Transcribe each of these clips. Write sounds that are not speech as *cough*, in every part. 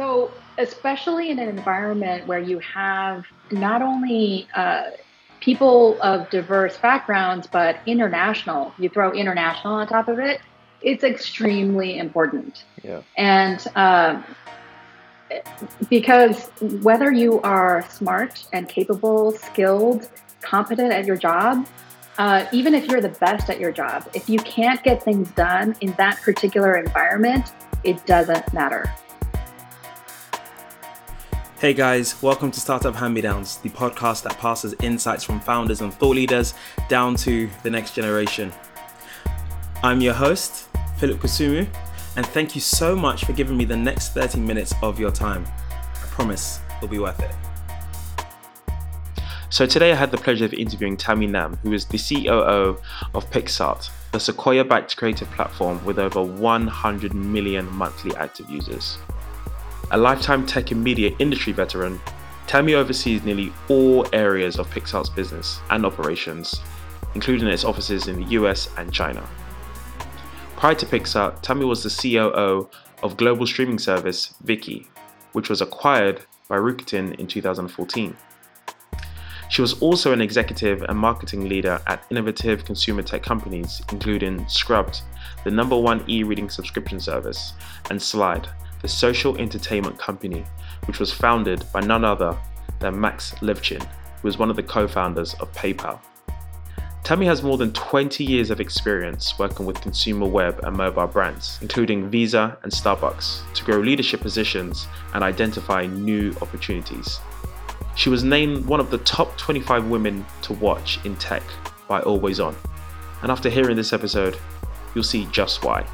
so, especially in an environment where you have not only uh, people of diverse backgrounds, but international, you throw international on top of it, it's extremely important. Yeah. And um, because whether you are smart and capable, skilled, competent at your job, uh, even if you're the best at your job, if you can't get things done in that particular environment, it doesn't matter. Hey guys, welcome to Startup Hand Me Downs, the podcast that passes insights from founders and thought leaders down to the next generation. I'm your host, Philip Kusumu, and thank you so much for giving me the next 30 minutes of your time. I promise it'll be worth it. So today I had the pleasure of interviewing Tammy Nam, who is the COO of PicsArt, the Sequoia-backed creative platform with over 100 million monthly active users. A lifetime tech and media industry veteran, Tammy oversees nearly all areas of PicsArt's business and operations, including its offices in the US and China. Prior to PicsArt, Tammy was the COO of global streaming service Viki, which was acquired by Rakuten in 2014. She was also an executive and marketing leader at innovative consumer tech companies, including Scribd, the number one e reading subscription service, and Slide, the social entertainment company, which was founded by none other than Max Levchin, who was one of the co founders of PayPal. Tammy has more than 20 years of experience working with consumer web and mobile brands, including Visa and Starbucks, to grow leadership positions and identify new opportunities. She was named one of the top 25 women to watch in tech by Always On. And after hearing this episode, you'll see just why.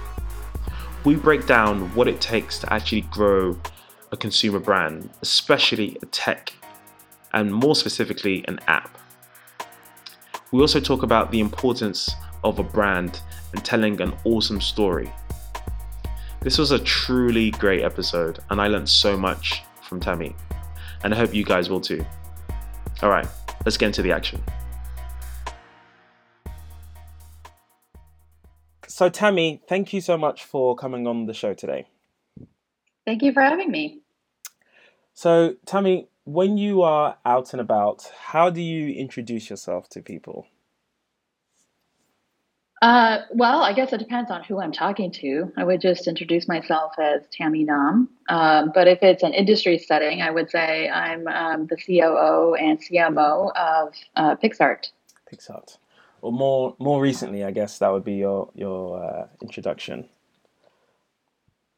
We break down what it takes to actually grow a consumer brand, especially a tech, and more specifically, an app. We also talk about the importance of a brand and telling an awesome story. This was a truly great episode, and I learned so much from Tammy, and I hope you guys will too. All right, let's get into the action. So, Tammy, thank you so much for coming on the show today. Thank you for having me. So, Tammy, when you are out and about, how do you introduce yourself to people? Uh, well, I guess it depends on who I'm talking to. I would just introduce myself as Tammy Nam. Um, but if it's an industry setting, I would say I'm um, the COO and CMO of uh, PicsArt. PicsArt. Well, more more recently, I guess that would be your your uh, introduction.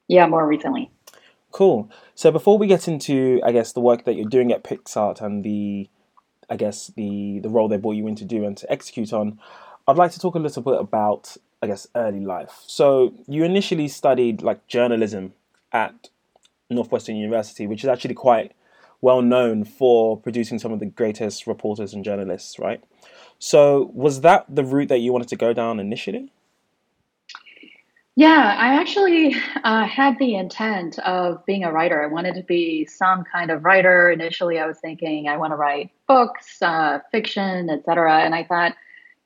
Yeah, more recently. Cool. So before we get into, I guess, the work that you're doing at PicsArt and the, I guess, the the role they brought you in to do and to execute on, I'd like to talk a little bit about, I guess, early life. So you initially studied like journalism at Northwestern University, which is actually quite well known for producing some of the greatest reporters and journalists, right? So was that the route that you wanted to go down initially? Yeah, I actually uh, had the intent of being a writer. I wanted to be some kind of writer. Initially, I was thinking I want to write books, uh, fiction, etc. And I thought,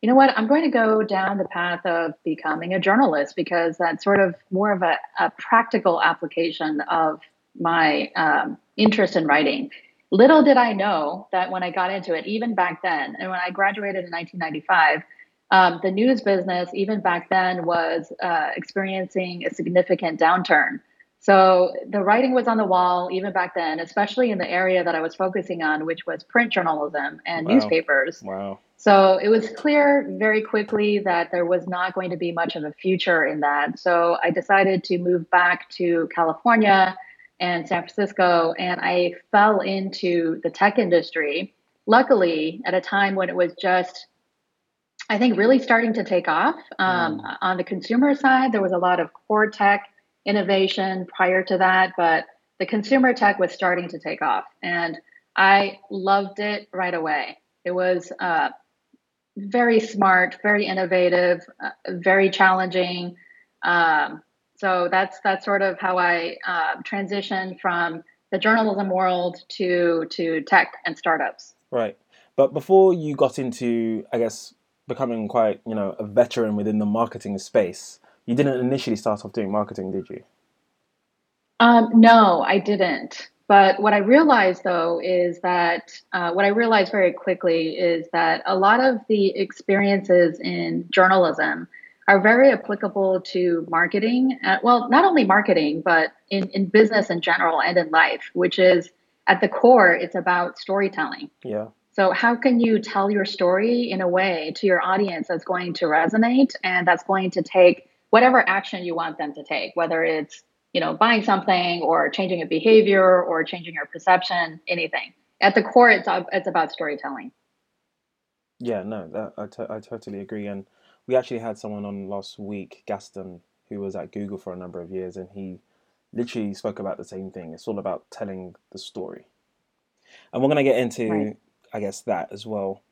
you know what, I'm going to go down the path of becoming a journalist because that's sort of more of a, a practical application of my um, interest in writing. Little did I know that when I got into it, even back then, and when I graduated in 1995 um, the news business, even back then, was uh, experiencing a significant downturn. So the writing was on the wall even back then, especially in the area that I was focusing on, which was print journalism and Wow. newspapers. Wow. So it was clear very quickly that there was not going to be much of a future in that. So I decided to move back to California and San Francisco, and I fell into the tech industry. Luckily, at a time when it was just I think really starting to take off. Um, On the consumer side, there was a lot of core tech innovation prior to that, but the consumer tech was starting to take off, and I loved it right away. It was uh, very smart, very innovative, uh, very challenging. Um, so that's that's sort of how I uh, transitioned from the journalism world to to tech and startups. Right. But before you got into, I guess, becoming quite, you know, a veteran within the marketing space, you didn't initially start off doing marketing, did you? Um, no, I didn't. But what I realized though is that uh, what I realized very quickly is that a lot of the experiences in journalism are very applicable to marketing. Uh, well, not only marketing, but in, in business in general and in life, which is at the core, it's about storytelling. Yeah. So, how can you tell your story in a way to your audience that's going to resonate and that's going to take whatever action you want them to take, whether it's you know buying something or changing a behavior or changing your perception, anything. At the core, it's it's about storytelling. Yeah, no, that, I, t- I totally agree. And we actually had someone on last week, Gaston, who was at Google for a number of years, and he literally spoke about the same thing. It's all about telling the story. And we're going to get into, right. I guess, that as well.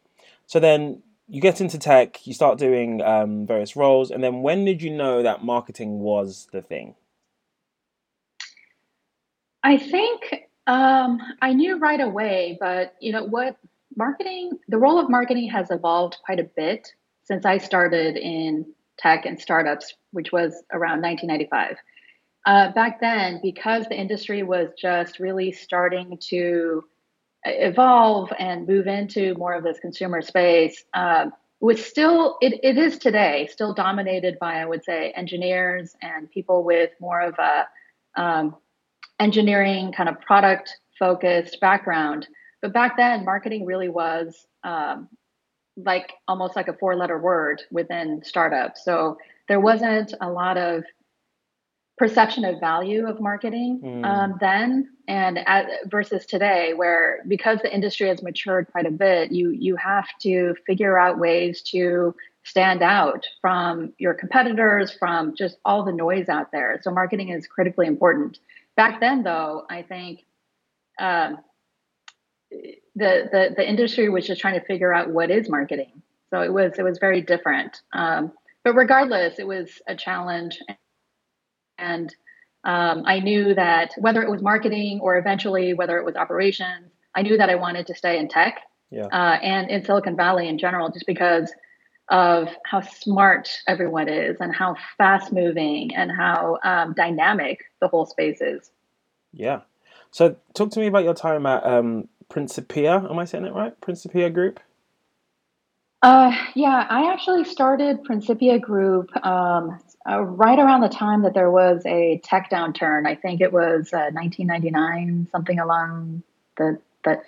So then you get into tech, you start doing um, various roles, and then when did you know that marketing was the thing? I think um, I knew right away, but you know what? Marketing, the role of marketing has evolved quite a bit since I started in tech and startups, which was around 1995. Uh, back then, because the industry was just really starting to evolve and move into more of this consumer space, uh, was still, it, it is today, still dominated by, I would say, engineers and people with more of a um, engineering kind of product focused background. But back then, marketing really was um, like almost like a four letter word within startups. So there wasn't a lot of perception of value of marketing mm. um, then and at, versus today where because the industry has matured quite a bit you you have to figure out ways to stand out from your competitors from just all the noise out there so marketing is critically important back then though i think um, the, the the industry was just trying to figure out what is marketing. So it was it was very different. Um, but regardless, it was a challenge, and um, I knew that whether it was marketing or eventually whether it was operations, I knew that I wanted to stay in tech yeah. uh, and in Silicon Valley in general, just because of how smart everyone is and how fast moving and how um, dynamic the whole space is. Yeah. So talk to me about your time at um, Principia. Am I saying it right? Principia Group. Uh, yeah, I actually started Principia Group um, uh, right around the time that there was a tech downturn. I think it was uh, 1999, something along the that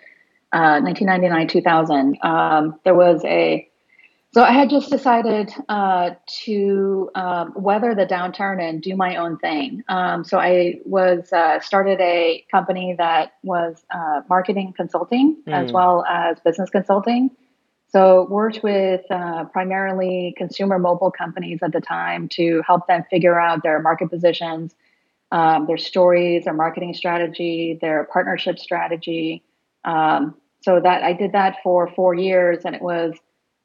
1999 uh, 2000. Um, there was a so I had just decided uh, to um, weather the downturn and do my own thing. Um, so I was uh, started a company that was uh, marketing consulting mm. as well as business consulting. So worked with uh, primarily consumer mobile companies at the time to help them figure out their market positions, um, their stories, their marketing strategy, their partnership strategy. Um, so that I did that for four years, and it was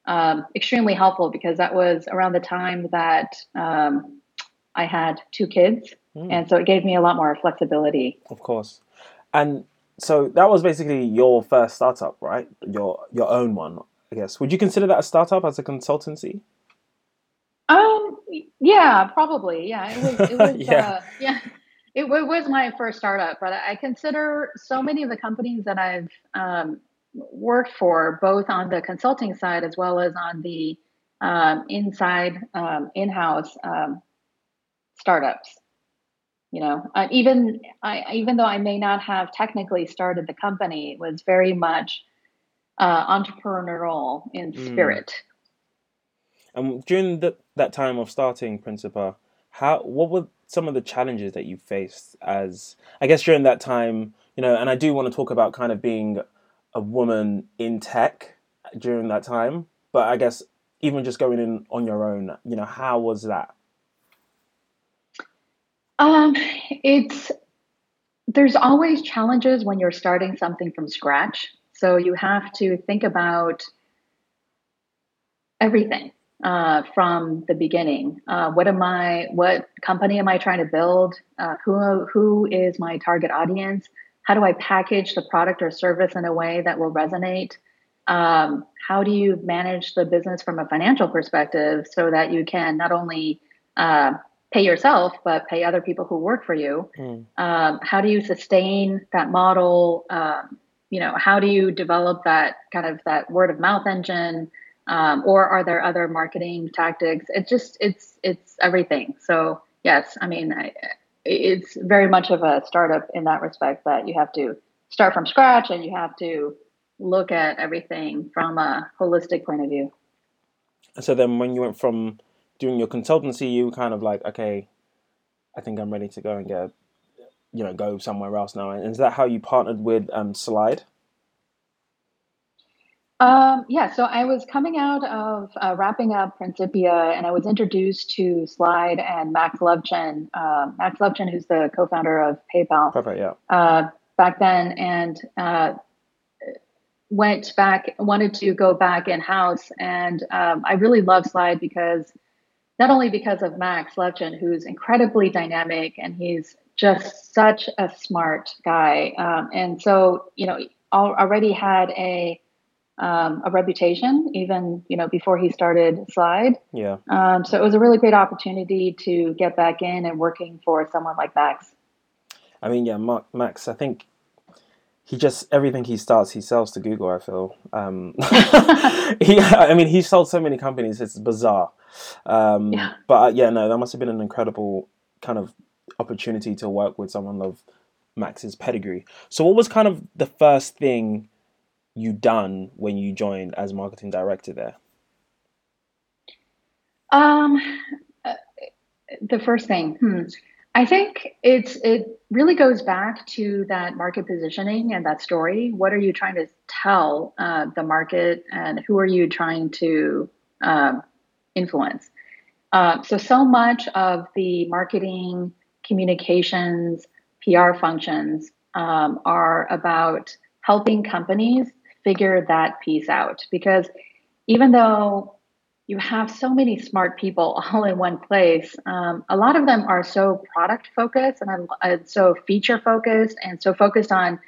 um, extremely helpful because that was around the time that um, I had two kids. Mm. And so it gave me a lot more flexibility. Of course. And so that was basically your first startup, right? Your your own one, I guess. Would you consider that a startup as a consultancy? Um. Yeah, probably. Yeah. It was. It was. *laughs* yeah. Uh, yeah. It, it, was my first startup, but I consider so many of the companies that I've um, worked for, both on the consulting side as well as on the um, inside um, in-house um, startups. You know, uh, even I, even though I may not have technically started the company, it was very much uh, entrepreneurial in mm. spirit. And during the, that time of starting Principia, how what were some of the challenges that you faced as I guess during that time, you know, and I do want to talk about kind of being a woman in tech during that time. But I guess even just going in on your own, you know, how was that? Um, it's there's always challenges when you're starting something from scratch. So you have to think about everything uh, from the beginning. Uh, what am I? What company am I trying to build? Uh, who who is my target audience? How do I package the product or service in a way that will resonate? Um, how do you manage the business from a financial perspective so that you can not only uh, pay yourself, but pay other people who work for you. Mm. Um, how do you sustain that model? Um, you know, how do you develop that kind of that word of mouth engine? Um, or are there other marketing tactics? It just it's it's everything. So yes, I mean, I, it's very much of a startup in that respect that you have to start from scratch and you have to look at everything from a holistic point of view. So then, when you went from doing your consultancy, you kind of like, okay, I think I'm ready to go and get, you know, go somewhere else now. And is that how you partnered with um, Slide? Um, yeah, so I was coming out of uh, wrapping up Principia, and I was introduced to Slide and Max Levchin. Uh, Max Levchin, who's the co-founder of PayPal. Perfect, yeah. Uh, back then, and uh, went back, wanted to go back in house, and um, I really love Slide because not only because of Max Levchin, who's incredibly dynamic and he's just such a smart guy, um, and so you know already had a um, a reputation even you know before he started Slide. Yeah. Um, so it was a really great opportunity to get back in and working for someone like Max. I mean, yeah, Mark, Max. I think he just everything he starts, he sells to Google. I feel. Um, *laughs* he, I mean, he sold so many companies. It's bizarre. Um, yeah. But uh, yeah, no, that must have been an incredible kind of opportunity to work with someone of Max's pedigree. So, what was kind of the first thing you done when you joined as marketing director there? Um, uh, the first thing, hmm. I think it's it really goes back to that market positioning and that story. What are you trying to tell uh, the market, and who are you trying to um, influence? Uh, so, so much of the marketing, communications, PR functions um, are about helping companies figure that piece out. Because even though you have so many smart people *laughs* all in one place. Um, a lot of them are so product focused and uh, so feature focused and so focused on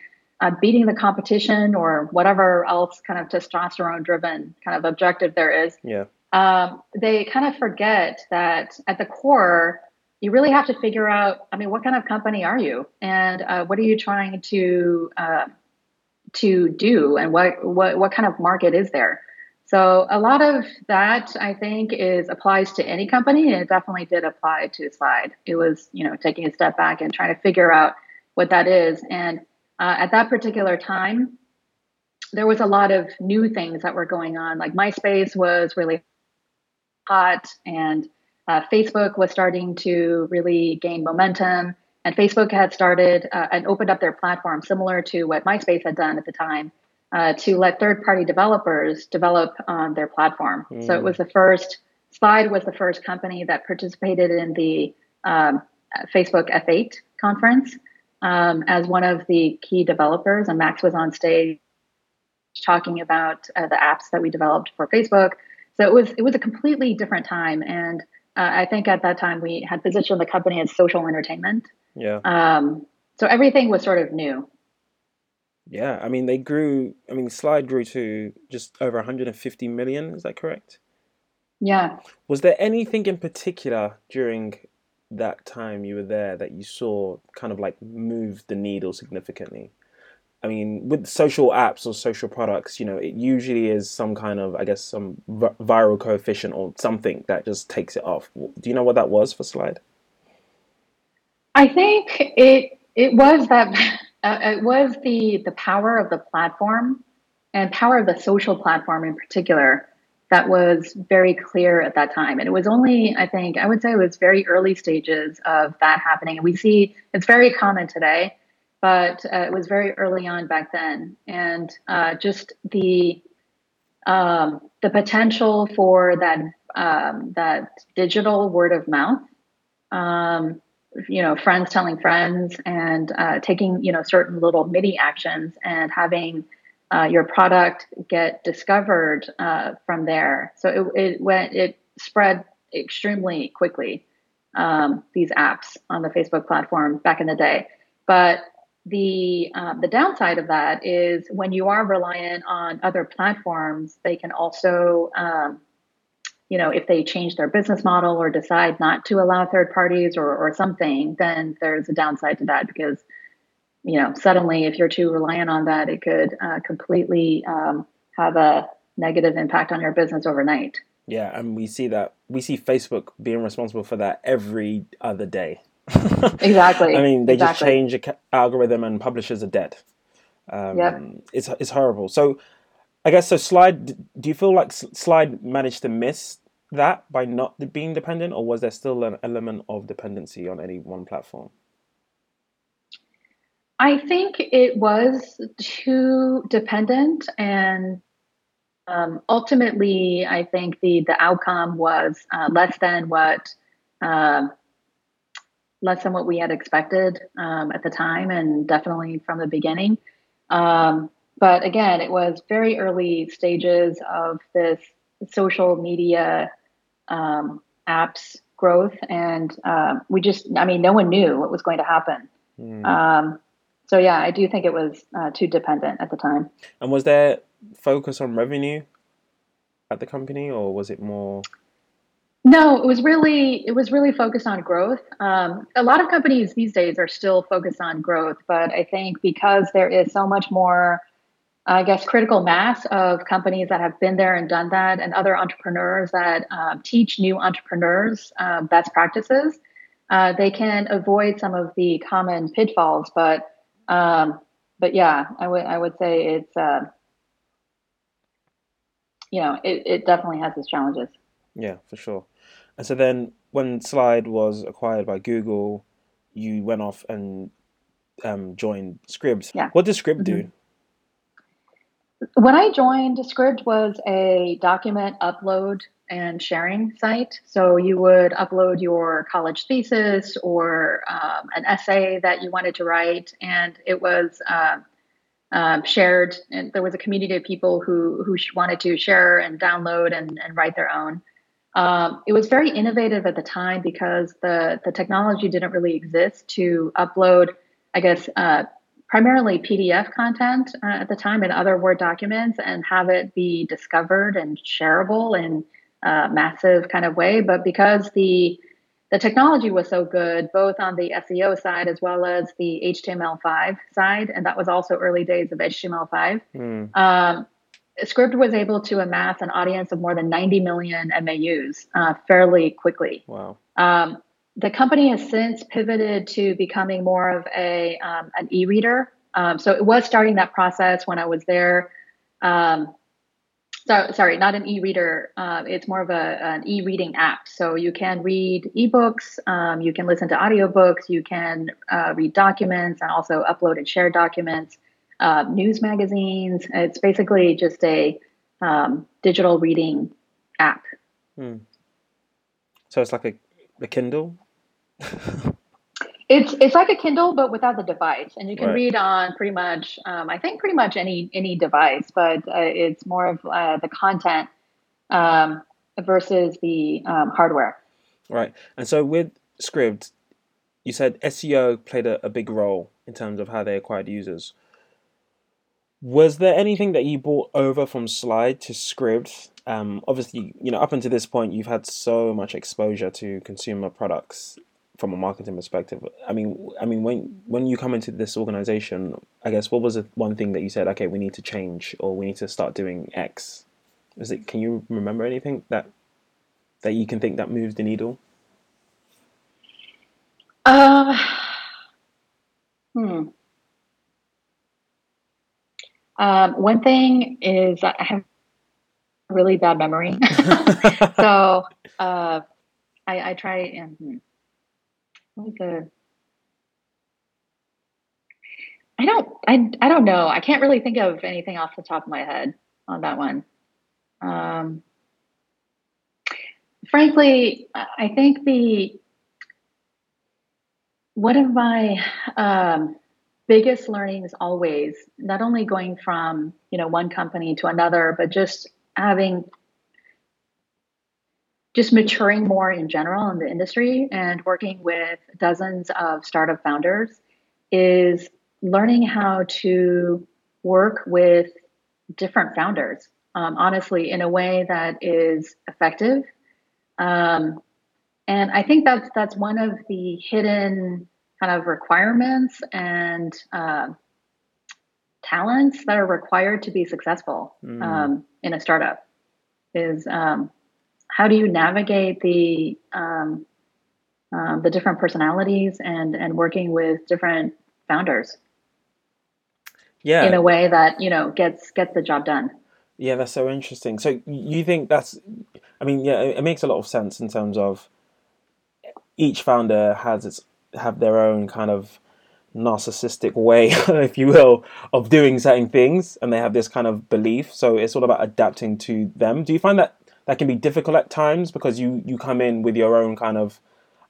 uh, beating the competition or whatever else kind of testosterone driven kind of objective there is. Yeah. Um, they kind of forget that at the core, you really have to figure out. I mean, what kind of company are you, and uh, what are you trying to uh, to do, and what what what kind of market is there? So a lot of that I think is applies to any company, and it definitely did apply to Slide. It was you know taking a step back and trying to figure out what that is. And uh, at that particular time, there was a lot of new things that were going on. Like MySpace was really hot, and uh, Facebook was starting to really gain momentum. And Facebook had started uh, and opened up their platform, similar to what MySpace had done at the time uh, to let third party developers develop on their platform. Mm. So it was the first, Slide was the first company that participated in the um, Facebook F8 conference um, as one of the key developers. And Max was on stage talking about uh, the apps that we developed for Facebook. So it was it was a completely different time, and uh, I think at that time we had positioned the company as social entertainment. Yeah. Um, so everything was sort of new. Yeah, I mean they grew. I mean Slide grew to just over 150 million. Is that correct? Yeah. Was there anything in particular during that time you were there that you saw kind of like move the needle significantly? I mean, with social apps or social products, you know, it usually is some kind of, I guess, some viral coefficient or something that just takes it off. Do you know what that was for Slide? I think it it was that *laughs* uh, it was the the power of the platform and power of the social platform in particular that was very clear at that time. And it was only, I think, I would say it was very early stages of that happening. And we see it's very common today, but uh, it was very early on back then. And uh, just the um, the potential for that um, that digital word of mouth um, you know friends telling friends and uh, taking you know certain little mini actions and having uh, your product get discovered uh, from there so it, it went it spread extremely quickly um, these apps on the facebook platform back in the day but the um, the downside of that is when you are reliant on other platforms they can also um, you know, if they change their business model or decide not to allow third parties or, or something, then there's a downside to that because, you know, suddenly if you're too reliant on that, it could uh, completely um, have a negative impact on your business overnight. Yeah, and we see that we see Facebook being responsible for that every other day. *laughs* exactly. I mean, they exactly. just change the algorithm and publishers are dead. Um, yep. It's it's horrible. So, I guess so. Slide. Do you feel like Slide managed to miss that by not being dependent, or was there still an element of dependency on any one platform? I think it was too dependent, and um, ultimately, I think the the outcome was uh, less than what um, less than what we had expected um, at the time, and definitely from the beginning. Um, but again, it was very early stages of this social media um, apps growth, and uh, we just, I mean, no one knew what was going to happen. Mm. so yeah, I do think it was uh, too dependent at the time. And was there focus on revenue at the company, or was it more? No, it was really it was really focused on growth. Um, a lot of companies these days are still focused on growth, but I think because there is so much more, I guess, critical mass of companies that have been there and done that, and other entrepreneurs that uh, teach new entrepreneurs uh, best practices, uh, they can avoid some of the common pitfalls. But um, but yeah, I would I would say it's uh, you know it, it definitely has its challenges. Yeah, for sure. And so then when Slide was acquired by Google, you went off and um, joined Scribd. Yeah. What does Scribd mm-hmm. do? When I joined, Scribd was a document upload and sharing site. So you would upload your college thesis or um, an essay that you wanted to write, and it was uh, um, shared. And there was a community of people who who wanted to share and download and, and write their own. Um, it was very innovative at the time because the the technology didn't really exist to upload, I guess, uh, primarily PDF content uh, at the time and other Word documents and have it be discovered and shareable in a massive kind of way. But because the the technology was so good, both on the SEO side as well as the HTML5 side, and that was also early days of HTML5. Mm. Um, Scribd was able to amass an audience of more than 90 million MAUs uh, fairly quickly. Wow. Um, the company has since pivoted to becoming more of a um, an e-reader. Um, so it was starting that process when I was there. Um, so, sorry, not an e-reader. Uh, it's more of a, an e-reading app. So you can read ebooks, um, you can listen to audiobooks, you can uh, read documents, and also upload and share documents uh, news magazines. It's basically just a um, digital reading app. Hmm. So it's like a, a Kindle. *laughs* it's it's like a Kindle, but without the device, and you can right. read on pretty much, um, I think, pretty much any any device. But uh, it's more of uh, the content um, versus the um, hardware. Right, and so with Scribd, you said SEO played a, a big role in terms of how they acquired users. Was there anything that you brought over from Slide to Scribd? Um, obviously, you know, up until this point, you've had so much exposure to consumer products from a marketing perspective. I mean, I mean, when when you come into this organization, I guess what was the one thing that you said? Okay, we need to change, or we need to start doing X. Is it? Can you remember anything that that you can think that moves the needle? Uh, hmm. Um, one thing is I have really bad memory, *laughs* *laughs* so uh, I, I, try and hmm, what was the I don't I, I don't know. I can't really think of anything off the top of my head on that one. Um, frankly, I think the one of my um, biggest learning is always not only going from you know one company to another but just having just maturing more in general in the industry and working with dozens of startup founders is learning how to work with different founders um, honestly in a way that is effective. Um, and I think that's that's one of the hidden kind of requirements and uh, talents that are required to be successful mm. um, in a startup. Is um, how do you navigate the um, um, the different personalities and and working with different founders yeah in a way that you know gets gets the job done yeah that's so interesting so you think that's i mean yeah it makes a lot of sense in terms of each founder has its have their own kind of narcissistic way *laughs* if you will of doing certain things and they have this kind of belief so it's all about adapting to them do you find that that can be difficult at times because you you come in with your own kind of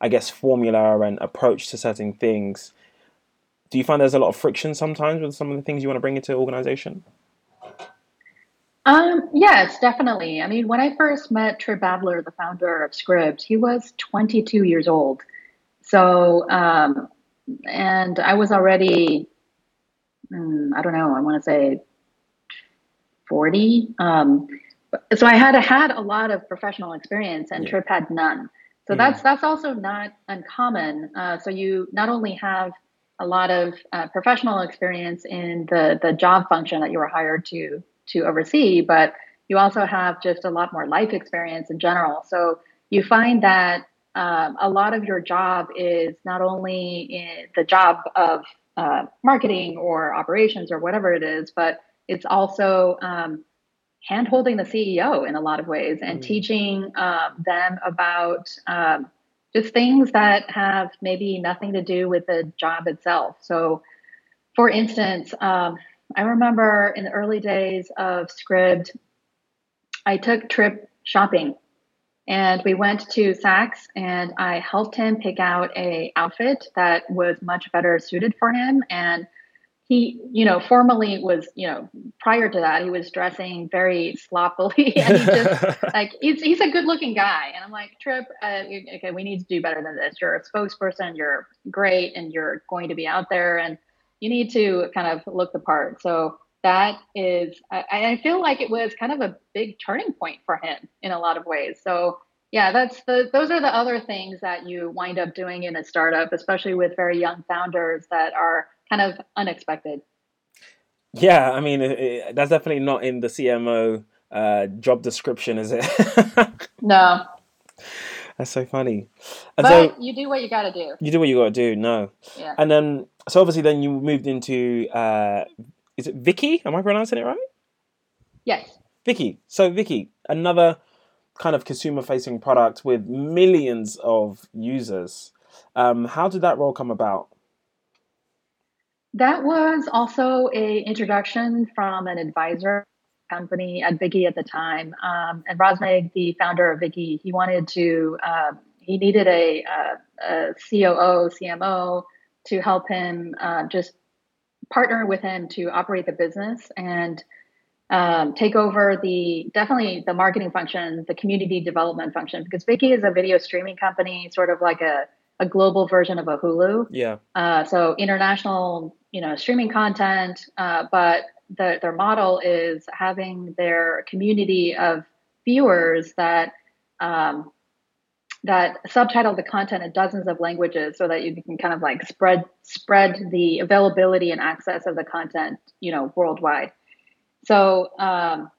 I guess, formula and approach to certain things. Do you find there's a lot of friction sometimes with some of the things you want to bring into organization? Um, yes, definitely. I mean, when I first met Trip Adler, the founder of Scribd, he was 22 years old. So, um, and I was already, mm, I don't know, I want to say 40. Um, so I had had a lot of professional experience, and yeah. Trip had none. So yeah. that's that's also not uncommon. Uh, so you not only have a lot of uh, professional experience in the the job function that you were hired to to oversee, but you also have just a lot more life experience in general. So you find that um, a lot of your job is not only in the job of uh, marketing or operations or whatever it is, but it's also um, hand holding the CEO in a lot of ways and mm. teaching um, them about um, just things that have maybe nothing to do with the job itself. So, for instance, um, I remember in the early days of Scribd, I took Trip shopping and we went to Saks and I helped him pick out a outfit that was much better suited for him and he, you know, formally was, you know, prior to that, he was dressing very sloppily, *laughs* and he just *laughs* like he's he's a good looking guy, and I'm like, Trip, uh, okay, we need to do better than this. You're a spokesperson, you're great, and you're going to be out there, and you need to kind of look the part. So that is, I, I feel like it was kind of a big turning point for him in a lot of ways. So yeah, that's the those are the other things that you wind up doing in a startup, especially with very young founders that are kind of unexpected. Yeah, I mean, it, it, that's definitely not in the CMO uh, job description, is it? *laughs* no. That's so funny. And but so, you do what you got to do. You do what you got to do. No. Yeah. And then, so obviously, then you moved into. Uh, is it Viki? Am I pronouncing it right? Yes. Viki. So Viki, another kind of consumer-facing product with millions of users. Um, how did that role come about? That was also a introduction from an advisor company at Viki at the time. Um, and Razmig, the founder of Viki, he wanted to, uh, he needed a, a, a, COO, CMO to help him uh, just partner with him to operate the business and um, take over the definitely the marketing function, the community development function, because Viki is a video streaming company, sort of like a, a global version of a Hulu. Yeah. Uh, so international you know streaming content uh, but the, their model is having their community of viewers that um, that subtitle the content in dozens of languages so that you can kind of like spread spread the availability and access of the content you know worldwide so um,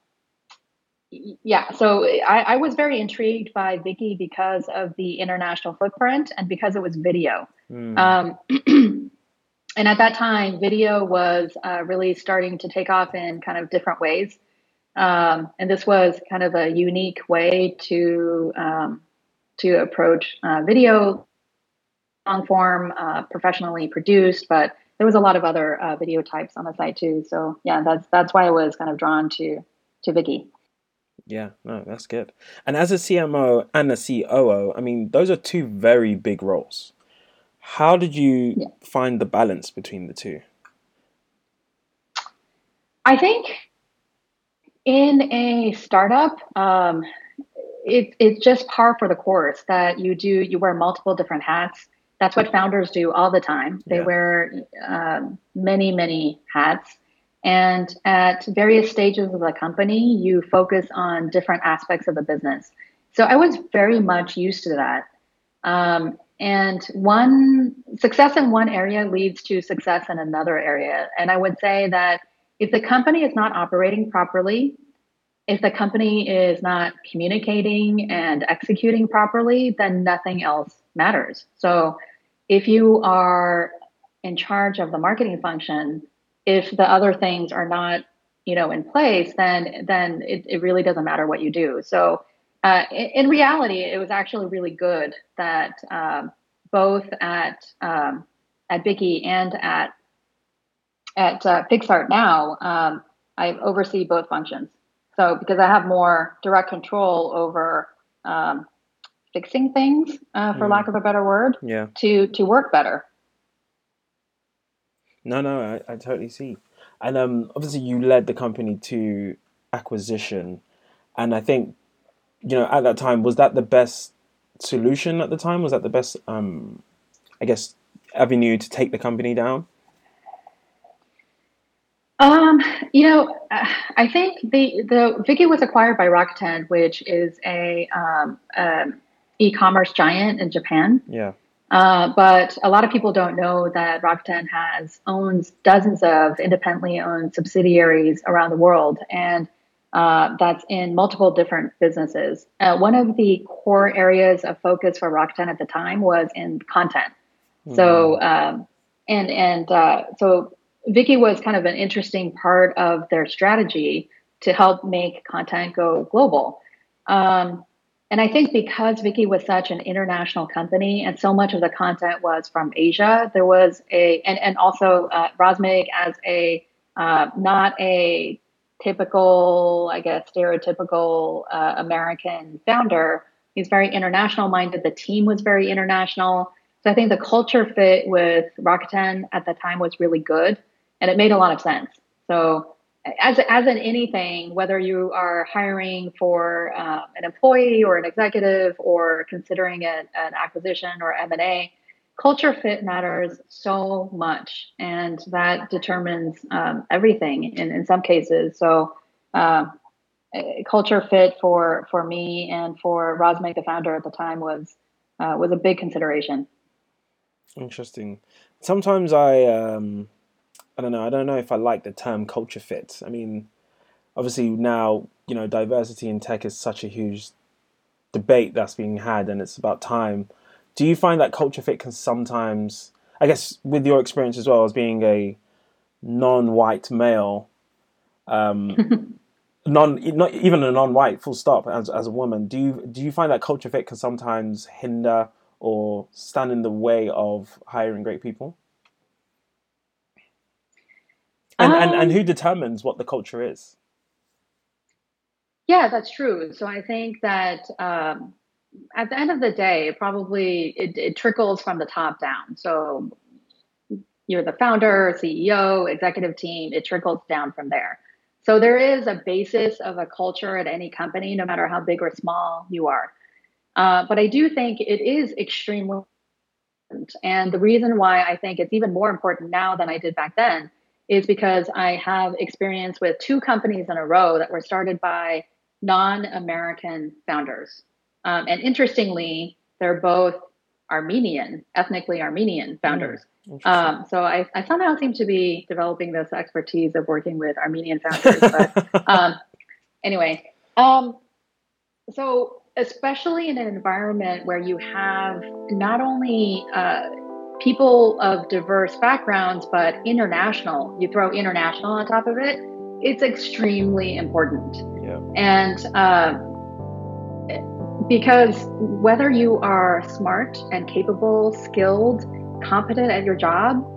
yeah so I, I, was very intrigued by Viki because of the international footprint and because it was video mm. um, *clears throat* and at that time, video was uh, really starting to take off in kind of different ways. Um, and this was kind of a unique way to um, to approach uh, video, long form, uh, professionally produced. But there was a lot of other uh, video types on the site too. So yeah, that's that's why I was kind of drawn to to Viki. Yeah, no, that's good. And as a CMO and a COO, I mean, those are two very big roles. How did you yeah. find the balance between the two? I think in a startup, um, it, it's just par for the course that you do, you wear multiple different hats. That's what founders do all the time. They yeah. wear um, many, many hats. And at various stages of the company, you focus on different aspects of the business. So I was very much used to that. Um, and one success in one area leads to success in another area. And I would say that if the company is not operating properly, if the company is not communicating and executing properly, then nothing else matters. So if you are in charge of the marketing function, if the other things are not, you know, in place, then then it, it really doesn't matter what you do. So uh, in, in, reality, it was actually really good that um, both at um, at Viki and at at uh, PicsArt now, um, I oversee both functions. So because I have more direct control over um, fixing things, uh, for mm. lack of a better word, yeah, to to work better. No, no, I, I totally see. And um, obviously, you led the company to acquisition, and I think, you know, at that time, was that the best solution at the time? Was that the best, um, I guess, avenue to take the company down? Um, you know, I think the the Viki was acquired by Rakuten, which is a um, um, e-commerce giant in Japan. Yeah. Uh, but a lot of people don't know that Rakuten has owns dozens of independently owned subsidiaries around the world, and uh, that's in multiple different businesses. Uh, one of the core areas of focus for Rakuten at the time was in content. Mm. So, um, and and uh, so Viki was kind of an interesting part of their strategy to help make content go global. Um, and I think because Viki was such an international company and so much of the content was from Asia, there was a, and, and also uh, Razmig as a, uh, not a typical, I guess, stereotypical uh, American founder. He's very international minded. The team was very international. So I think the culture fit with Rakuten at the time was really good and it made a lot of sense. So as as in anything, whether you are hiring for uh, an employee or an executive or considering an, an acquisition or M and A, culture fit matters so much, and that determines um, everything in in some cases. So. Uh, culture fit for for me and for Razmig, the founder at the time, was uh, was a big consideration. Interesting. Sometimes I um, I don't know. I don't know if I like the term culture fit. I mean, obviously now you know diversity in tech is such a huge debate that's being had, and it's about time. Do you find that culture fit can sometimes, I guess, with your experience as well as being a non-white male, um, *laughs* non not even a non-white full stop as as a woman, do you do you find that culture fit can sometimes hinder or stand in the way of hiring great people? And, um, and, and who determines what the culture is? Yeah, that's true. So I think that um, at the end of the day, probably it, it trickles from the top down. So you're the founder, CEO, executive team, it trickles down from there. So there is a basis of a culture at any company, no matter how big or small you are. Uh, but I do think it is extremely important. And the reason why I think it's even more important now than I did back then is because I have experience with two companies in a row that were started by non American founders. Um, and interestingly, they're both Armenian, ethnically Armenian founders. Mm, um, so I, I, somehow seem to be developing this expertise of working with Armenian founders. but *laughs* um, anyway, um, so especially in an environment where you have not only uh, people of diverse backgrounds, but international, you throw international on top of it, it's extremely important. Yeah. And uh, because whether you are smart and capable, skilled, competent at your job,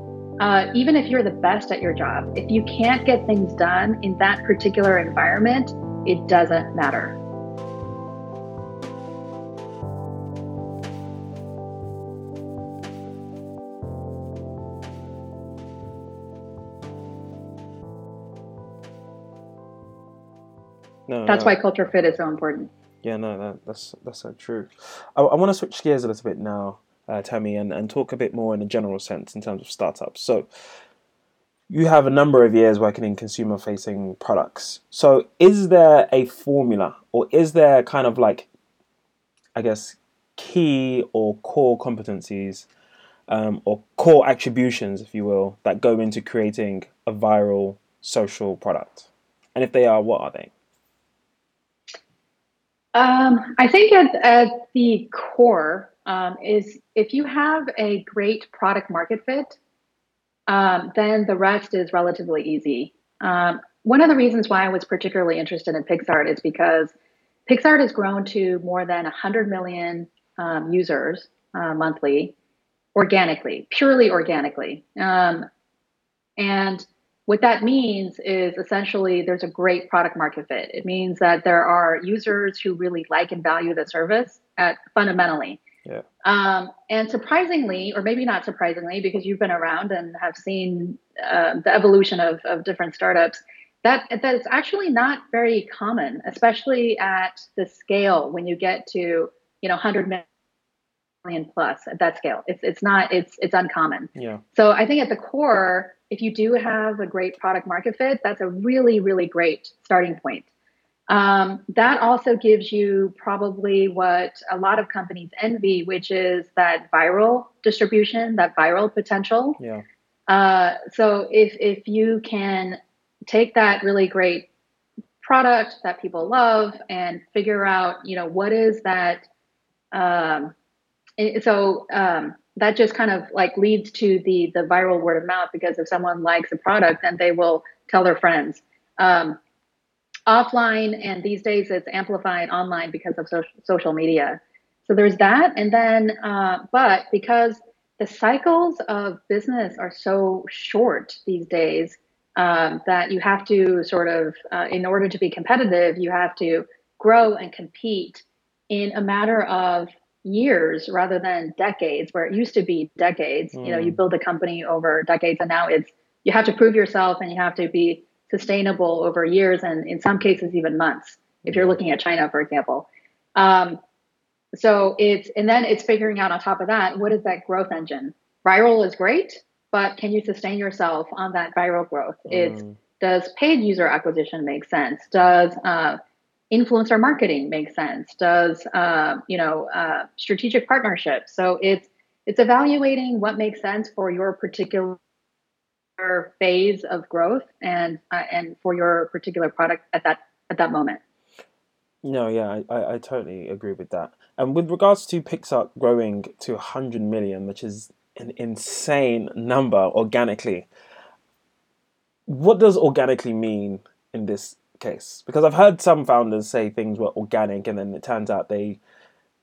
uh, even if you're the best at your job, if you can't get things done in that particular environment, it doesn't matter. No, that's no. why culture fit is so important. Yeah, no, that, that's that's so true. I, I want to switch gears a little bit now, uh, Tammy, and, and talk a bit more in a general sense in terms of startups. So, you have a number of years working in consumer facing products. So, is there a formula or is there kind of like I guess, key or core competencies um, or core attributions, if you will, that go into creating a viral social product? And if they are, what are they? Um, I think at, at the core um, is if you have a great product market fit, um, then the rest is relatively easy. Um, one of the reasons why I was particularly interested in PicsArt is because PicsArt has grown to more than 100 million um, users uh, monthly organically, purely organically. Um, and what that means is essentially there's a great product market fit. It means that there are users who really like and value the service at fundamentally. Yeah. Um, and surprisingly, or maybe not surprisingly, because you've been around and have seen uh, the evolution of, of different startups, that that is actually not very common, especially at the scale when you get to you know 100 million plus at that scale. It's it's not it's it's uncommon. Yeah. So I think at the core, if you do have a great product market fit, that's a really really great starting point. Um, that also gives you probably what a lot of companies envy, which is that viral distribution, that viral potential. Yeah. Uh, so if if you can take that really great product that people love and figure out, you know, what is that. Um, so um, that just kind of like leads to the the viral word of mouth because if someone likes a product, then they will tell their friends. Um, offline and these days it's amplified online because of social, social media. So there's that. And then, uh, but because the cycles of business are so short these days, um, that you have to sort of, uh, in order to be competitive, you have to grow and compete in a matter of years rather than decades, where it used to be decades. Mm. You know, you build a company over decades, and now it's you have to prove yourself and you have to be sustainable over years and in some cases even months if you're looking at china for example um, so it's and then it's figuring out on top of that what is that growth engine viral is great but can you sustain yourself on that viral growth mm. it's does paid user acquisition make sense does uh, influencer marketing make sense does uh, you know uh, strategic partnerships so it's it's evaluating what makes sense for your particular phase of growth and uh, and for your particular product at that at that moment. No, yeah, I, I totally agree with that. And with regards to PicsArt growing to 100 million, which is an insane number organically, what does organically mean in this case? Because I've heard some founders say things were organic and then it turns out they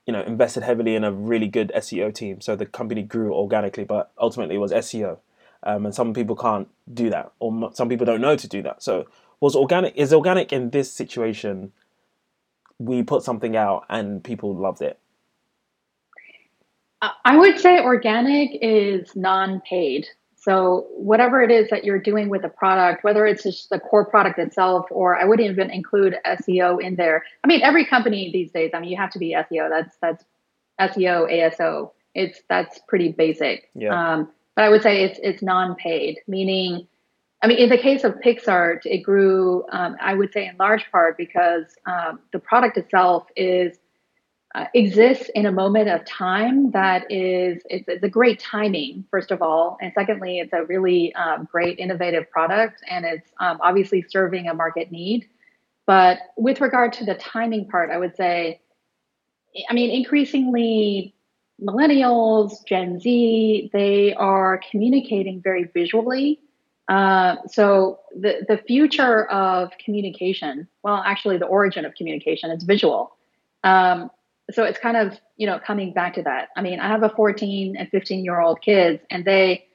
you know invested heavily in a really good SEO team so the company grew organically but ultimately it was SEO um, and some people can't do that, or some people don't know to do that. So, was organic is organic in this situation? We put something out and people loved it. I would say organic is non-paid. So whatever it is that you're doing with the product, whether it's just the core product itself, or I wouldn't even include SEO in there. I mean, every company these days, I mean, you have to be SEO. That's that's SEO, ASO. It's that's pretty basic. Yeah. Um, but I would say it's it's non-paid, meaning, I mean, in the case of PicsArt, it grew, um, I would say, in large part because um, the product itself is uh, exists in a moment of time that is it's, it's, a great timing, first of all, and secondly, it's a really um, great innovative product, and it's um, obviously serving a market need. But with regard to the timing part, I would say, I mean, increasingly millennials, Gen Z, they are communicating very visually. Uh, so the the future of communication, well, actually the origin of communication, it's visual. Um, so it's kind of you know coming back to that. I mean, I have a 14 and 15 year old kids, and they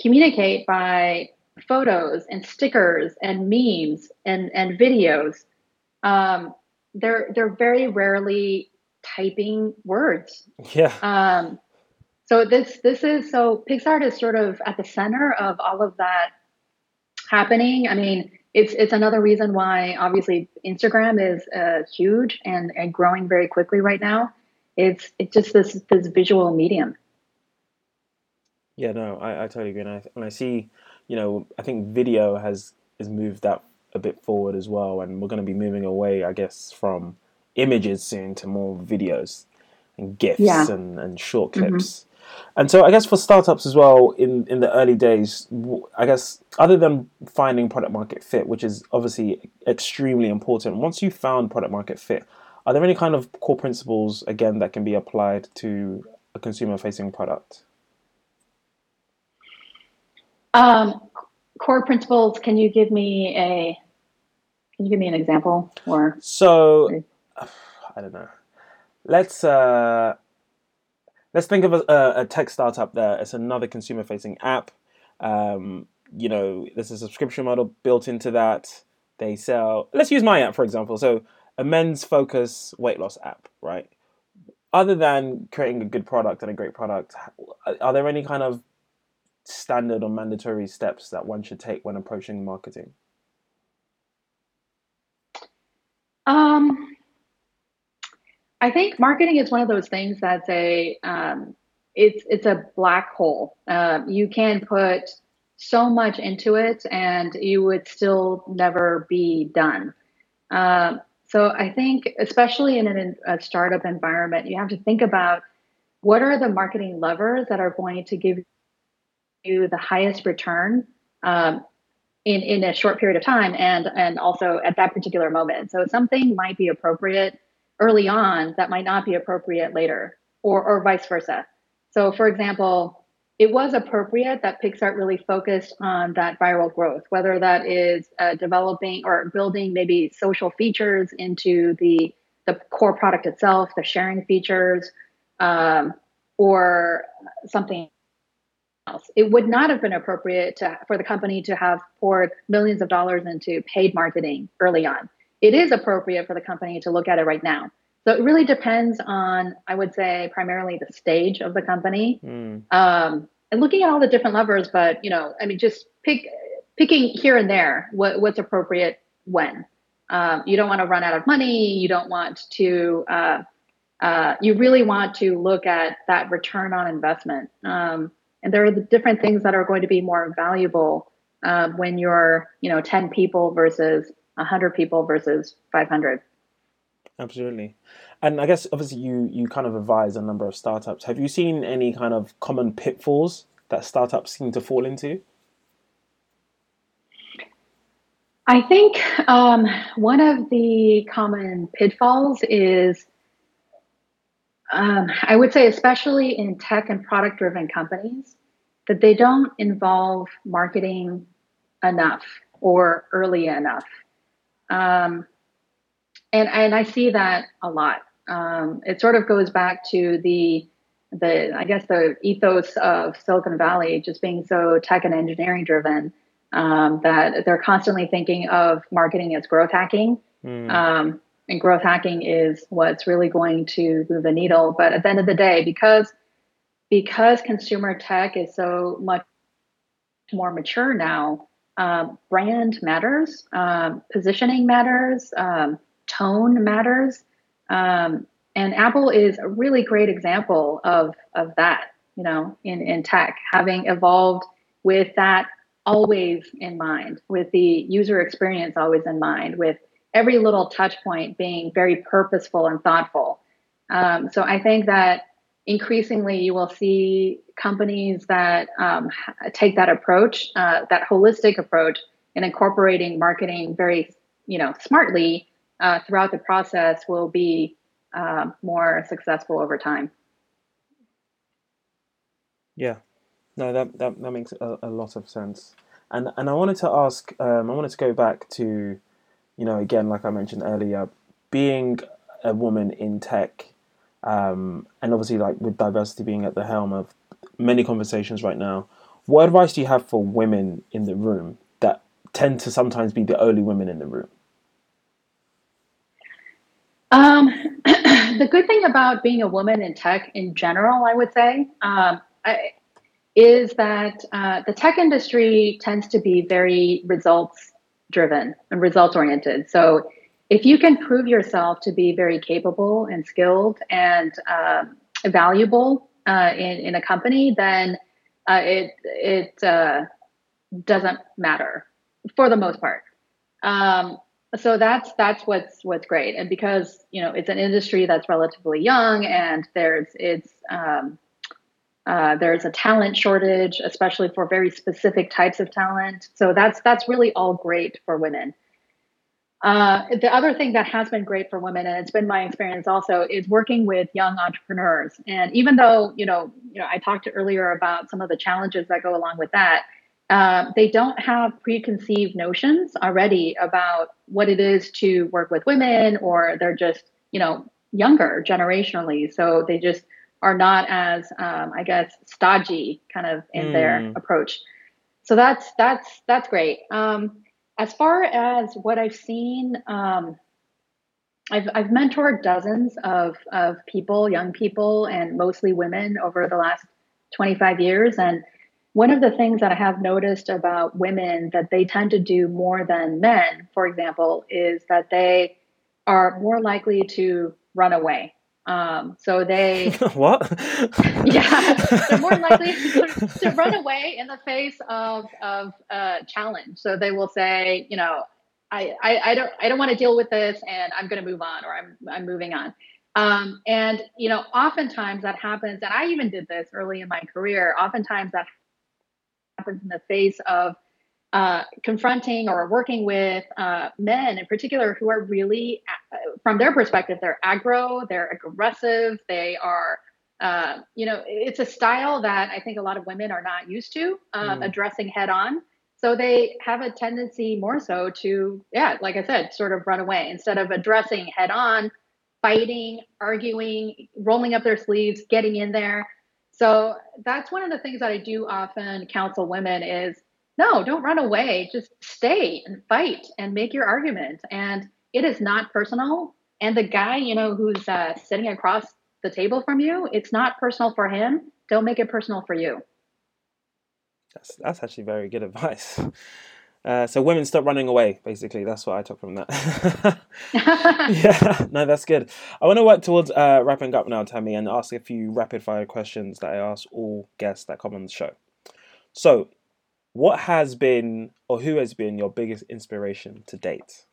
communicate by photos and stickers and memes and and videos. Um, they're they're very rarely typing words. Yeah. Um, so this this is so PicsArt is sort of at the center of all of that happening. I mean, it's it's another reason why obviously Instagram is uh, huge and and growing very quickly right now. It's it's just this this visual medium. Yeah, no, I, I totally agree. And I, when I see, you know, I think video has has moved that a bit forward as well, and we're going to be moving away, I guess, from images soon to more videos, and gifs yeah. and, and short mm-hmm. clips. And so I guess for startups as well in, in the early days, I guess other than finding product market fit, which is obviously extremely important, once you found product market fit, are there any kind of core principles again that can be applied to a consumer facing product? Um, core principles, can you give me a can you give me an example or so *sighs* I don't know. Let's uh let's think of a, a tech startup there. It's another consumer facing app. Um, you know, there's a subscription model built into that. They sell, let's use my app for example. So, a men's focus weight loss app, right? Other than creating a good product and a great product, are there any kind of standard or mandatory steps that one should take when approaching marketing? Um, I think marketing is one of those things that's a um, it's it's a black hole. Uh, you can put so much into it, and you would still never be done. Um, so I think, especially in an, a startup environment, you have to think about what are the marketing levers that are going to give you the highest return um, in in a short period of time, and and also at that particular moment. So something might be appropriate early on that might not be appropriate later, or, or vice versa. So, for example, it was appropriate that Picsart really focused on that viral growth, whether that is uh, developing or building maybe social features into the the core product itself, the sharing features, um, or something else. It would not have been appropriate to, for the company to have poured millions of dollars into paid marketing early on it is appropriate for the company to look at it right now. So it really depends on, I would say, primarily the stage of the company, mm. um, and looking at all the different levers. But you know, I mean, just pick picking here and there what, what's appropriate when. Um, you don't want to run out of money. You don't want to. Uh, uh, you really want to look at that return on investment. Um, and there are the different things that are going to be more valuable um, when you're, you know, 10 people versus 100 people versus 500 absolutely. And i guess obviously you you kind of advise a number of startups. Have you seen any kind of common pitfalls that startups seem to fall into? I think um, one of the common pitfalls is um, i would say especially in tech and product driven companies that they don't involve marketing enough or early enough um, and and I see that a lot. Um, it sort of goes back to the the I guess the ethos of Silicon Valley just being so tech and engineering driven um, that they're constantly thinking of marketing as growth hacking. Mm. Um, and growth hacking is what's really going to move the needle. But at the end of the day, because because consumer tech is so much more mature now, um, brand matters, um, positioning matters, um, tone matters, um, and Apple is a really great example of of that. You know, in in tech, having evolved with that always in mind, with the user experience always in mind, with every little touch point being very purposeful and thoughtful. Um, so I think that increasingly you will see companies that um, take that approach, uh, that holistic approach, and incorporating marketing very, you know, smartly uh, throughout the process will be uh, more successful over time. Yeah, no, that that, that makes a, a lot of sense. And and I wanted to ask, um, I wanted to go back to, you know, again, like I mentioned earlier, being a woman in tech um, and obviously like with diversity being at the helm of many conversations right now what advice do you have for women in the room that tend to sometimes be the only women in the room? Um, *clears throat* the good thing about being a woman in tech in general i would say um, I, is that uh, the tech industry tends to be very results driven and results oriented. So if you can prove yourself to be very capable and skilled and um, valuable uh, in, in a company, then uh, it it uh, doesn't matter for the most part. Um, so that's that's what's what's great, and because you know it's an industry that's relatively young, and there's it's um, uh, there's a talent shortage, especially for very specific types of talent. So that's that's really all great for women. Uh, the other thing that has been great for women, and it's been my experience also, is working with young entrepreneurs. And even though you know, you know, I talked earlier about some of the challenges that go along with that, uh, they don't have preconceived notions already about what it is to work with women, or they're just you know younger generationally, so they just are not as um, I guess stodgy kind of in mm. their approach. So that's that's that's great. Um, as far as what I've seen, um, I've I've mentored dozens of of people, young people, and mostly women over the last 25 years. And one of the things that I have noticed about women that they tend to do more than men, for example, is that they are more likely to run away um, so they *laughs* what? *laughs* yeah, they're more *laughs* likely to, to, run away in the face of of uh, challenge. So they will say, you know, I, I, I don't I don't want to deal with this, and I'm going to move on, or I'm I'm moving on. Um, and you know, oftentimes that happens, and I even did this early in my career. Oftentimes that happens in the face of uh, confronting or working with uh, men in particular who are really, from their perspective, they're aggro, they're aggressive, they are, uh, you know, it's a style that I think a lot of women are not used to um, mm. addressing head on. So they have a tendency more so to, yeah, like I said, sort of run away instead of addressing head on, fighting, arguing, rolling up their sleeves, getting in there. So that's one of the things that I do often counsel women is no, don't run away. Just stay and fight and make your argument. And it is not personal. And the guy, you know, who's uh, sitting across the table from you, it's not personal for him. Don't make it personal for you. That's that's actually very good advice. *laughs* Uh, so women stop running away. Basically, that's what I took from that. *laughs* *laughs* yeah, no, that's good. I want to work towards uh, wrapping up now, Tammy, and ask a few rapid fire questions that I ask all guests that come on the show. So, what has been or who has been your biggest inspiration to date?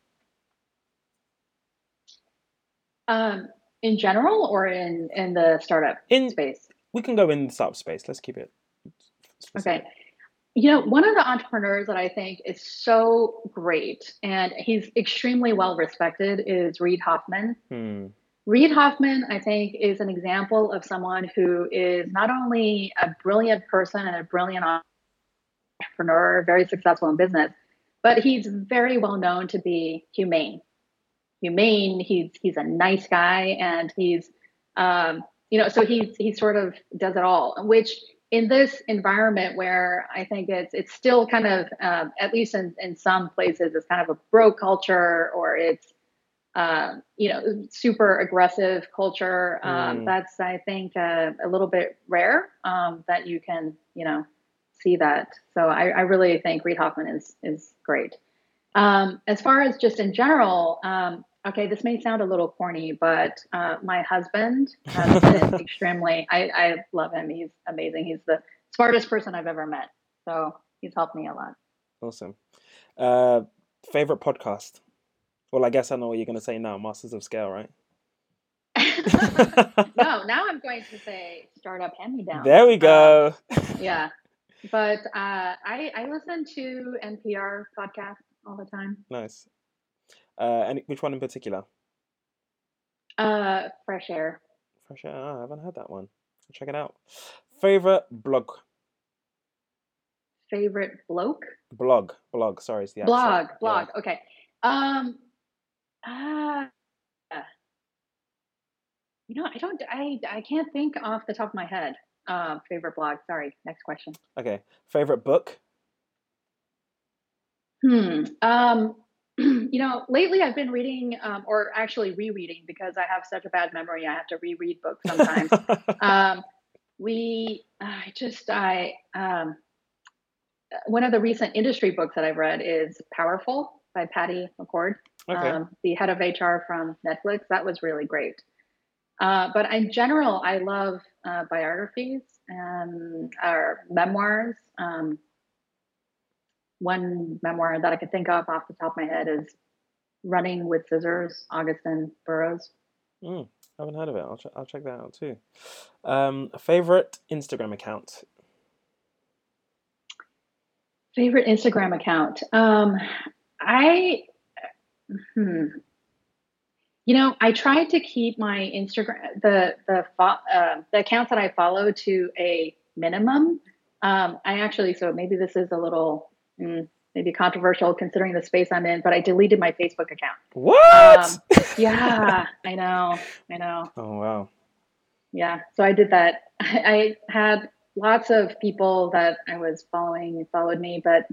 Um, in general or in in the startup in space? We can go in the startup space. Let's keep it. Specific. Okay. You know, one of the entrepreneurs that I think is so great and he's extremely well respected is Reid Hoffman. Hmm. Reid Hoffman, I think, is an example of someone who is not only a brilliant person and a brilliant entrepreneur, very successful in business, but he's very well known to be humane. Humane. He's he's a nice guy, and he's um, you know so he's he sort of does it all. Which in this environment where I think it's it's still kind of um, at least in in some places it's kind of a bro culture or it's um, you know super aggressive culture. Um, mm. That's I think uh, a little bit rare um, that you can you know see that. So I, I really think Reid Hoffman is is great. Um, as far as just in general, um, okay, this may sound a little corny, but uh, my husband *laughs* has been extremely. I, I love him. He's amazing. He's the smartest person I've ever met. So he's helped me a lot. Awesome. Uh, favorite podcast? Well, I guess I know what you're going to say now. Masters of Scale, right? *laughs* no, *laughs* now I'm going to say startup hand me down. There we go. Um, yeah, but uh, I I listen to NPR podcasts all the time. Nice. Uh, and which one in particular? Uh, Fresh Air. Fresh Air. Oh, I haven't heard that one. Check it out. Favorite blog. Favorite bloke. Blog. Blog. Sorry, it's the blog. Accent. Blog. Yeah. Okay. Um. Uh, you know, I don't. I I can't think off the top of my head. Uh, favorite blog. Sorry. Next question. Okay. Favorite book. Hmm. Um. *clears throat* You know, lately I've been reading, um, or actually rereading, because I have such a bad memory. I have to reread books sometimes. *laughs* um, we, I just, I, um, one of the recent industry books that I've read is Powerful by Patty McCord, okay. um, the head of HR from Netflix. That was really great. Uh, but in general, I love uh, biographies and or memoirs. One memoir that I can think of off the top of my head is Running with Scissors, Augusten Burroughs. Mm, I haven't heard of it. I'll, ch- I'll check that out too. Um, favorite Instagram account? Favorite Instagram account? Um, I, hmm. You know, I tried to keep my Instagram the the uh, the accounts that I follow to a minimum. Um, I actually so maybe this is a little mm, maybe controversial considering the space I'm in, but I deleted my Facebook account. What? Um, yeah, I know, I know. *laughs* Oh wow. Yeah, so I did that. I, *laughs* I had lots of people that I was following followed me, but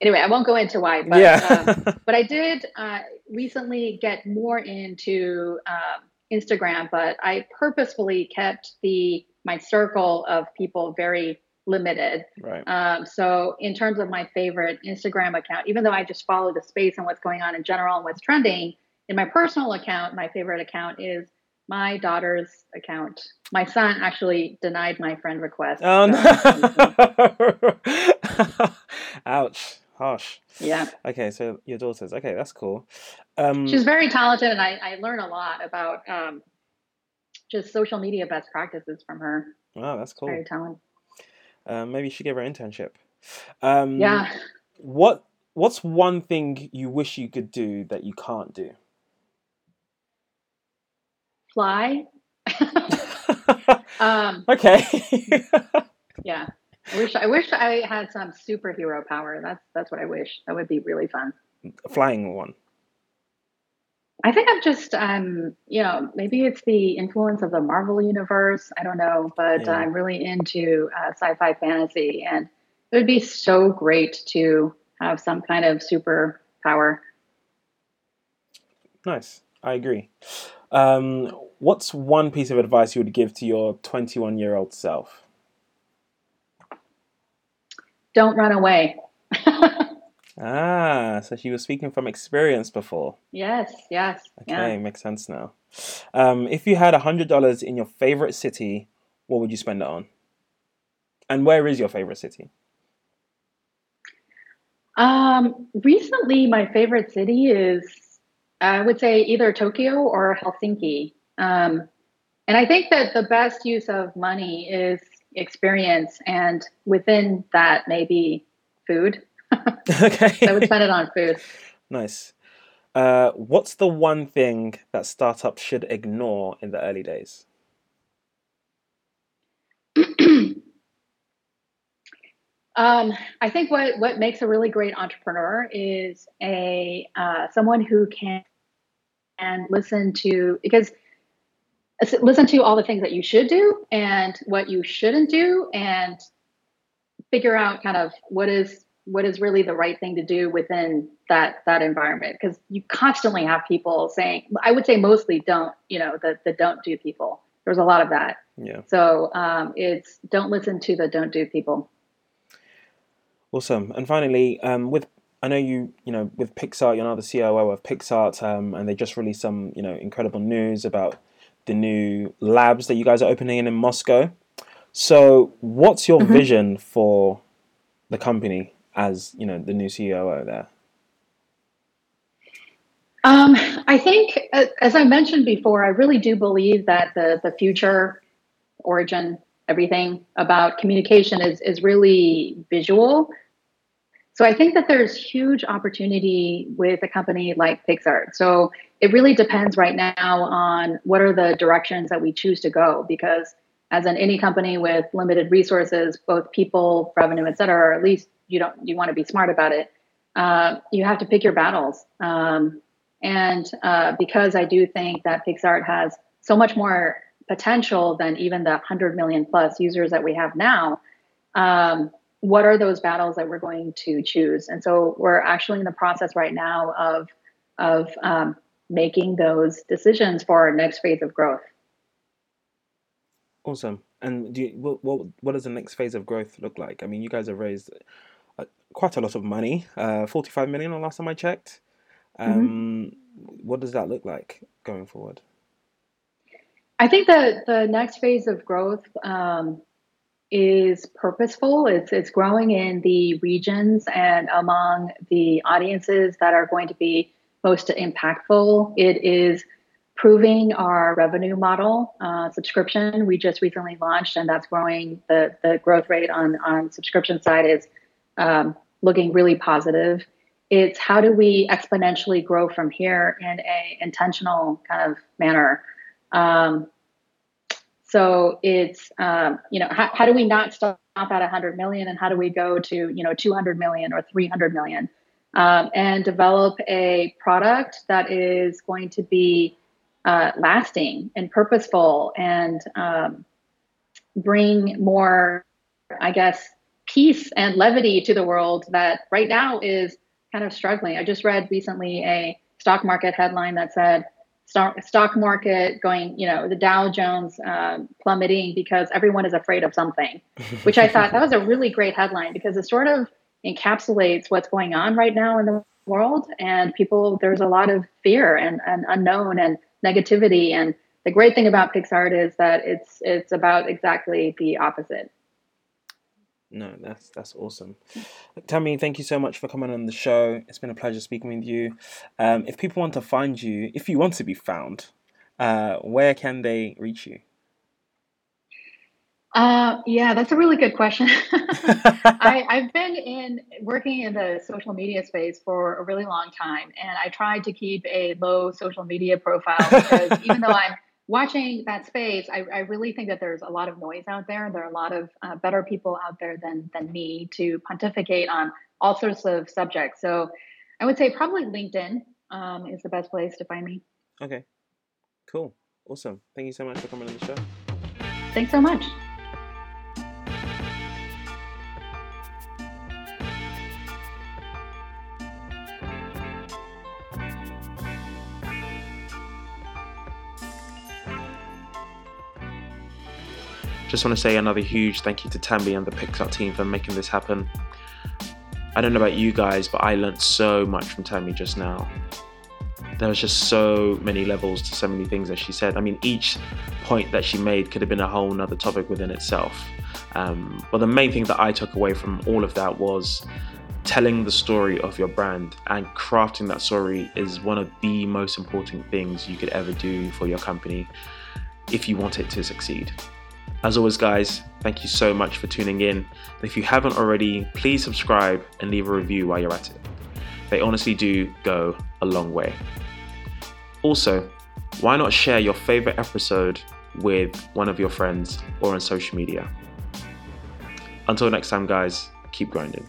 anyway, I won't go into why. But, yeah. um, *laughs* but I did uh, recently get more into um, Instagram, but I purposefully kept the my circle of people very limited. Right. Um, so in terms of my favorite Instagram account, even though I just follow the space and what's going on in general and what's trending, in my personal account, my favorite account is my daughter's account. My son actually denied my friend request. Oh no! *laughs* Ouch. Harsh. Yeah. Okay, so your daughter's okay. That's cool. Um, She's very talented, and I, I learn a lot about um, just social media best practices from her. Wow, that's cool. Very talented. Um, maybe you should give her an internship. Um, yeah. What What's one thing you wish you could do that you can't do? fly. *laughs* um, okay. *laughs* yeah. I wish I wish I had some superhero power. That's that's what I wish. That would be really fun. flying one. I think I'm just um, you know, maybe it's the influence of the Marvel universe. I don't know, but yeah. I'm really into uh, sci-fi fantasy, and it would be so great to have some kind of super power. Nice, I agree. Um, what's one piece of advice you would give to your 21 year old self? Don't run away. *laughs* ah, so she was speaking from experience before. Yes, yes. Okay, yeah. makes sense now. Um, if you had $100 in your favorite city, what would you spend it on? And where is your favorite city? Um, recently, my favorite city is, I would say, either Tokyo or Helsinki. Um, and I think that the best use of money is experience, and within that, maybe food. *laughs* okay. I would spend it on food. Nice. Uh, what's the one thing that startups should ignore in the early days? *clears throat* um, I think what what makes a really great entrepreneur is a uh, someone who can and listen to because listen to all the things that you should do and what you shouldn't do and figure out kind of what is what is really the right thing to do within that that environment. Because you constantly have people saying i would say mostly don't you know the the don't do people. There's a lot of that. Yeah. So um, it's don't listen to the don't do people. Awesome. And finally um, with I know you, you know, with Picsart, you're now the COO of Picsart, um, and they just released some, you know, incredible news about the new labs that you guys are opening in, in Moscow. So, what's your mm-hmm. vision for the company as you know the new CEO there? Um, I think, as I mentioned before, I really do believe that the the future, origin, everything about communication is is really visual. So I think that there's huge opportunity with a company like Picsart. So it really depends right now on what are the directions that we choose to go because as in any company with limited resources, both people, revenue, et cetera, or at least you don't you want to be smart about it. Uh, you have to pick your battles. Um, and uh, because I do think that Picsart has so much more potential than even the 100 million plus users that we have now, um, what are those battles that we're going to choose? And so we're actually in the process right now of of um, making those decisions for our next phase of growth. Awesome. And you, what, what what does the next phase of growth look like? I mean, you guys have raised quite a lot of money, uh, forty five million. The last time I checked. Mm-hmm. Um, mm-hmm. What does that look like going forward? I think that the next phase of growth um, is purposeful. It's it's growing in the regions and among the audiences that are going to be most impactful. It is proving our revenue model uh, subscription. We just recently launched, and that's growing. The the growth rate on on subscription side is um, looking really positive. It's how do we exponentially grow from here in a intentional kind of manner. Um, so it's um, you know how, how do we not stop at 100 million and how do we go to you know 200 million or 300 million um, and develop a product that is going to be uh, lasting and purposeful and um, bring more, I guess, peace and levity to the world that right now is kind of struggling. I just read recently a stock market headline that said stock, stock market going, you know, the Dow Jones uh, plummeting because everyone is afraid of something, *laughs* which I thought that was a really great headline because it sort of encapsulates what's going on right now in the world and people there's a lot of fear and, and unknown and negativity. And the great thing about PicsArt is that it's it's about exactly the opposite. No, that's that's awesome. Tammy, thank you so much for coming on the show. It's been a pleasure speaking with you. Um, if people want to find you, if you want to be found, uh, where can they reach you? Uh, yeah, that's a really good question. *laughs* I, *laughs* have been in working in the social media space for a really long time, and I tried to keep a low social media profile because even though I'm watching that space, I, I, really think that there's a lot of noise out there. There are a lot of uh, better people out there than than me to pontificate on all sorts of subjects. So I would say probably LinkedIn um, is the best place to find me. Okay, cool, awesome. Thank you so much for coming on the show. Thanks so much. Just want to say another huge thank you to Tammy and the PicsArt team for making this happen. I don't know about you guys, but I learned so much from Tammy just now. There was just so many levels to so many things that she said. I mean, each point that she made could have been a whole nother topic within itself. Um, but the main thing that I took away from all of that was telling the story of your brand and crafting that story is one of the most important things you could ever do for your company if you want it to succeed. As always, guys, thank you so much for tuning in. And if you haven't already, please subscribe and leave a review while you're at it. They honestly do go a long way. Also, why not share your favorite episode with one of your friends or on social media? Until next time, guys, keep grinding.